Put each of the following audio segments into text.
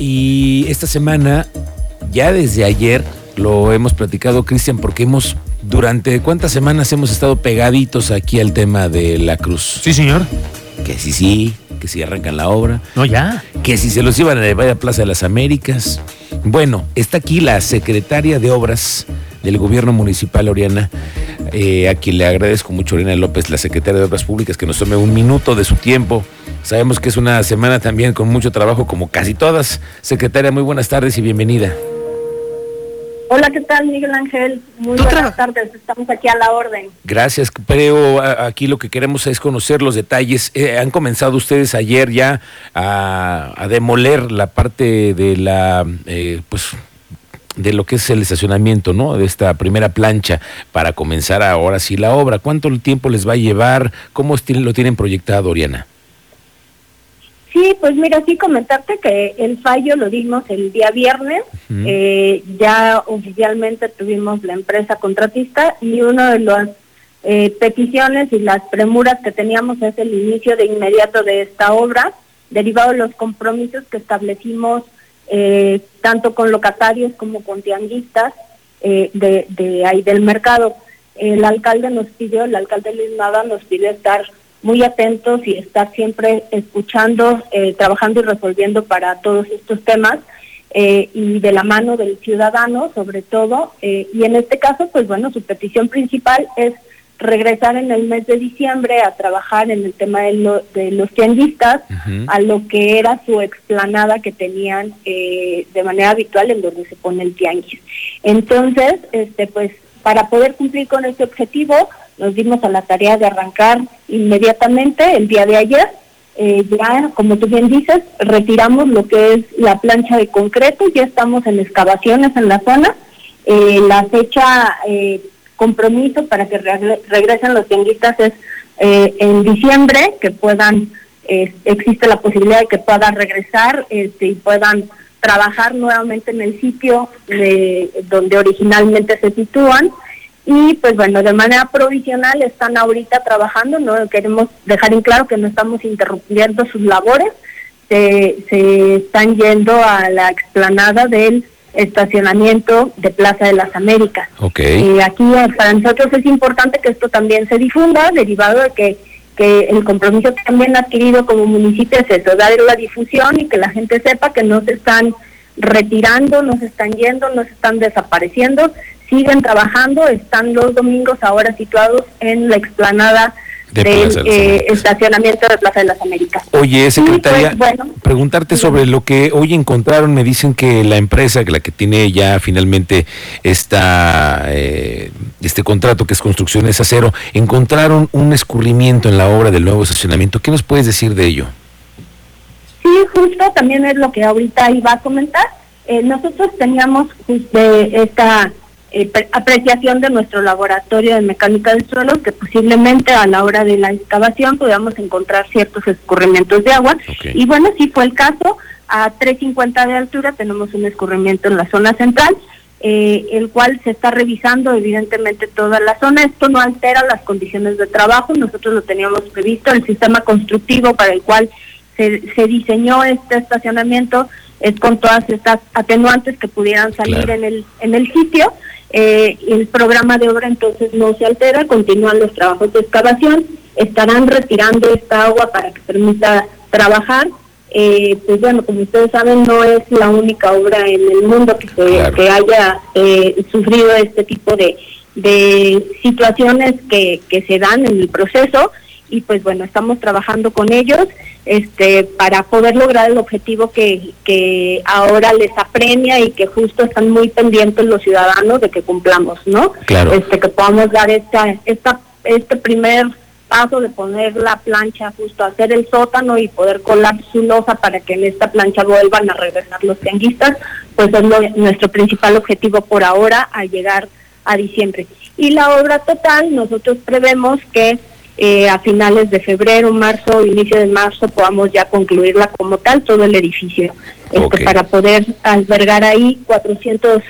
y esta semana, ya desde ayer, lo hemos platicado, Cristian, porque hemos, durante cuántas semanas hemos estado pegaditos aquí al tema de la cruz. Sí, señor. Que sí, sí, que si arrancan la obra. No, ya. Que si se los iban a llevar a Plaza de las Américas. Bueno, está aquí la secretaria de Obras del Gobierno Municipal, Oriana, eh, a quien le agradezco mucho, Oriana López, la secretaria de Obras Públicas, que nos tome un minuto de su tiempo. Sabemos que es una semana también con mucho trabajo, como casi todas. Secretaria, muy buenas tardes y bienvenida. Hola, ¿qué tal, Miguel Ángel? Muy buenas tardes, estamos aquí a la orden. Gracias, pero aquí lo que queremos es conocer los detalles. Eh, han comenzado ustedes ayer ya a, demoler la parte de la, eh, pues, de lo que es el estacionamiento, ¿no? De esta primera plancha para comenzar ahora sí la obra. ¿Cuánto tiempo les va a llevar? ¿Cómo lo tienen proyectado, Oriana? Sí, pues mira, sí comentarte que el fallo lo dimos el día viernes, eh, ya oficialmente tuvimos la empresa contratista y una de las eh, peticiones y las premuras que teníamos es el inicio de inmediato de esta obra, derivado de los compromisos que establecimos eh, tanto con locatarios como con tianguistas de, de ahí del mercado. El alcalde nos pidió, el alcalde Luis Nada nos pidió estar muy atentos y estar siempre escuchando, eh, trabajando y resolviendo para todos estos temas eh, y de la mano del ciudadano sobre todo. Eh, y en este caso, pues bueno, su petición principal es regresar en el mes de diciembre a trabajar en el tema de, de los tianguistas, a lo que era su explanada que tenían de manera habitual en donde se pone el tianguis. Entonces, este, pues para poder cumplir con este objetivo, nos dimos a la tarea de arrancar inmediatamente el día de ayer. Eh, ya, como tú bien dices, retiramos lo que es la plancha de concreto, ya estamos en excavaciones en la zona. Eh, la fecha eh, compromiso para que regresen los tianguistas es en diciembre, que puedan, existe la posibilidad de que puedan regresar este, y puedan trabajar nuevamente en el sitio de, donde originalmente se sitúan y pues bueno, de manera provisional están ahorita trabajando, no queremos dejar en claro que no estamos interrumpiendo sus labores, se, se están yendo a la explanada del estacionamiento de Plaza de las Américas. Okay. Y aquí eh, para nosotros es importante que esto también se difunda, derivado de que, que el compromiso que también adquirido como municipio es eso, dar la difusión y que la gente sepa que no se están retirando, no se están yendo, no se están desapareciendo, siguen trabajando, están los domingos ahora situados en la explanada del eh, estacionamiento de Plaza de las Américas. Oye, secretaria, pues, preguntarte sobre lo que hoy encontraron, me dicen que la empresa, la que tiene ya finalmente esta, eh, este contrato que es Construcciones Acero, encontraron un escurrimiento en la obra del nuevo estacionamiento. ¿Qué nos puedes decir de ello? Sí, justo también es lo que ahorita iba a comentar. Eh, nosotros teníamos justo esta eh, apreciación de nuestro laboratorio de mecánica de suelos que posiblemente a la hora de la excavación podamos encontrar ciertos escurrimientos de agua. Y bueno, sí fue el caso. A 350 de altura tenemos un escurrimiento en la zona central, eh, el cual se está revisando evidentemente toda la zona. Esto no altera las condiciones de trabajo. Nosotros lo teníamos previsto. El sistema constructivo para el cual se, se diseñó este estacionamiento es con todas estas atenuantes que pudieran salir en el en el sitio eh, el programa de obra entonces no se altera, continúan los trabajos de excavación, estarán retirando esta agua para que permita trabajar. Eh, pues bueno, como ustedes saben, no es la única obra en el mundo que, que haya eh, sufrido este tipo de, de situaciones que, que se dan en el proceso y pues bueno, estamos trabajando con ellos este para poder lograr el objetivo que, que ahora les apremia y que justo están muy pendientes los ciudadanos de que cumplamos, ¿no? Claro. Este que podamos dar esta esta este primer paso de poner la plancha justo hacer el sótano y poder colar su losa para que en esta plancha vuelvan a regresar los tianguistas, pues es nuestro principal objetivo por ahora al llegar a diciembre. Y la obra total, nosotros prevemos que eh, a finales de febrero, marzo, inicio de marzo podamos ya concluirla como tal, todo el edificio, este, para poder albergar ahí 400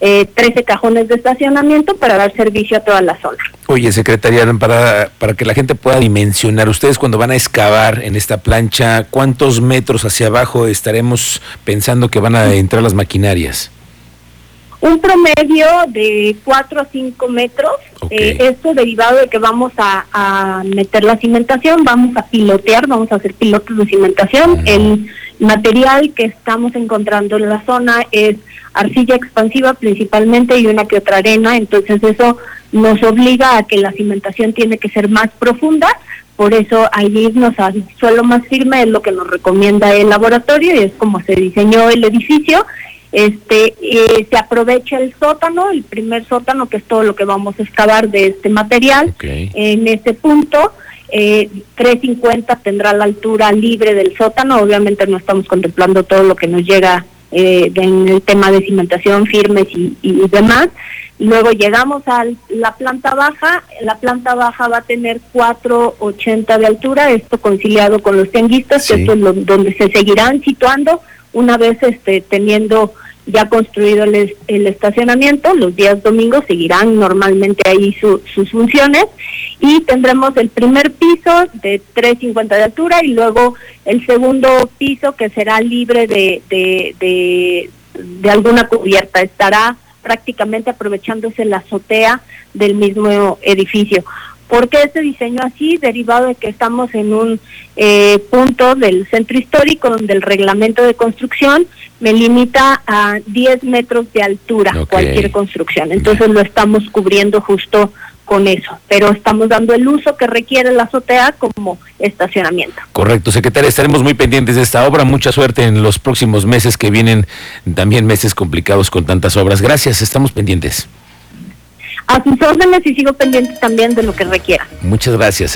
eh, 13 cajones de estacionamiento para dar servicio a toda la zona. Oye, secretaria, para, para que la gente pueda dimensionar, ustedes cuando van a excavar en esta plancha, ¿cuántos metros hacia abajo estaremos pensando que van a entrar las maquinarias? Un promedio de 4 a 5 metros. Eh, esto derivado de que vamos a, meter la cimentación, vamos a pilotear, vamos a hacer pilotos de cimentación. El material que estamos encontrando en la zona es arcilla expansiva principalmente y una que otra arena, entonces eso nos obliga a que la cimentación tiene que ser más profunda, por eso ahí irnos al suelo más firme es lo que nos recomienda el laboratorio y es como se diseñó el edificio este eh, se aprovecha el sótano, el primer sótano, que es todo lo que vamos a excavar de este material. En ese punto, eh, 350 tendrá la altura libre del sótano. Obviamente no estamos contemplando todo lo que nos llega eh, en el tema de cimentación, firmes y, demás. Luego llegamos a la planta baja, la planta baja va a tener 480 de altura, esto conciliado con los tenguistas, que esto es donde se seguirán situando una vez este, teniendo ya construido el, estacionamiento, los días domingos seguirán normalmente ahí sus funciones y tendremos el primer piso de 3.50 de altura y luego el segundo piso que será libre de, de, de, de alguna cubierta, estará prácticamente aprovechándose la azotea del mismo edificio. ¿Por qué este diseño así? Derivado de que estamos en un eh, punto del centro histórico donde el reglamento de construcción me limita a 10 metros de altura cualquier construcción. Entonces lo estamos cubriendo justo con eso, pero estamos dando el uso que requiere la azotea como estacionamiento. Correcto, secretaria, estaremos muy pendientes de esta obra. Mucha suerte en los próximos meses que vienen, también meses complicados con tantas obras. Gracias, estamos pendientes a sus órdenes y sigo pendiente también de lo que requiera. Muchas gracias.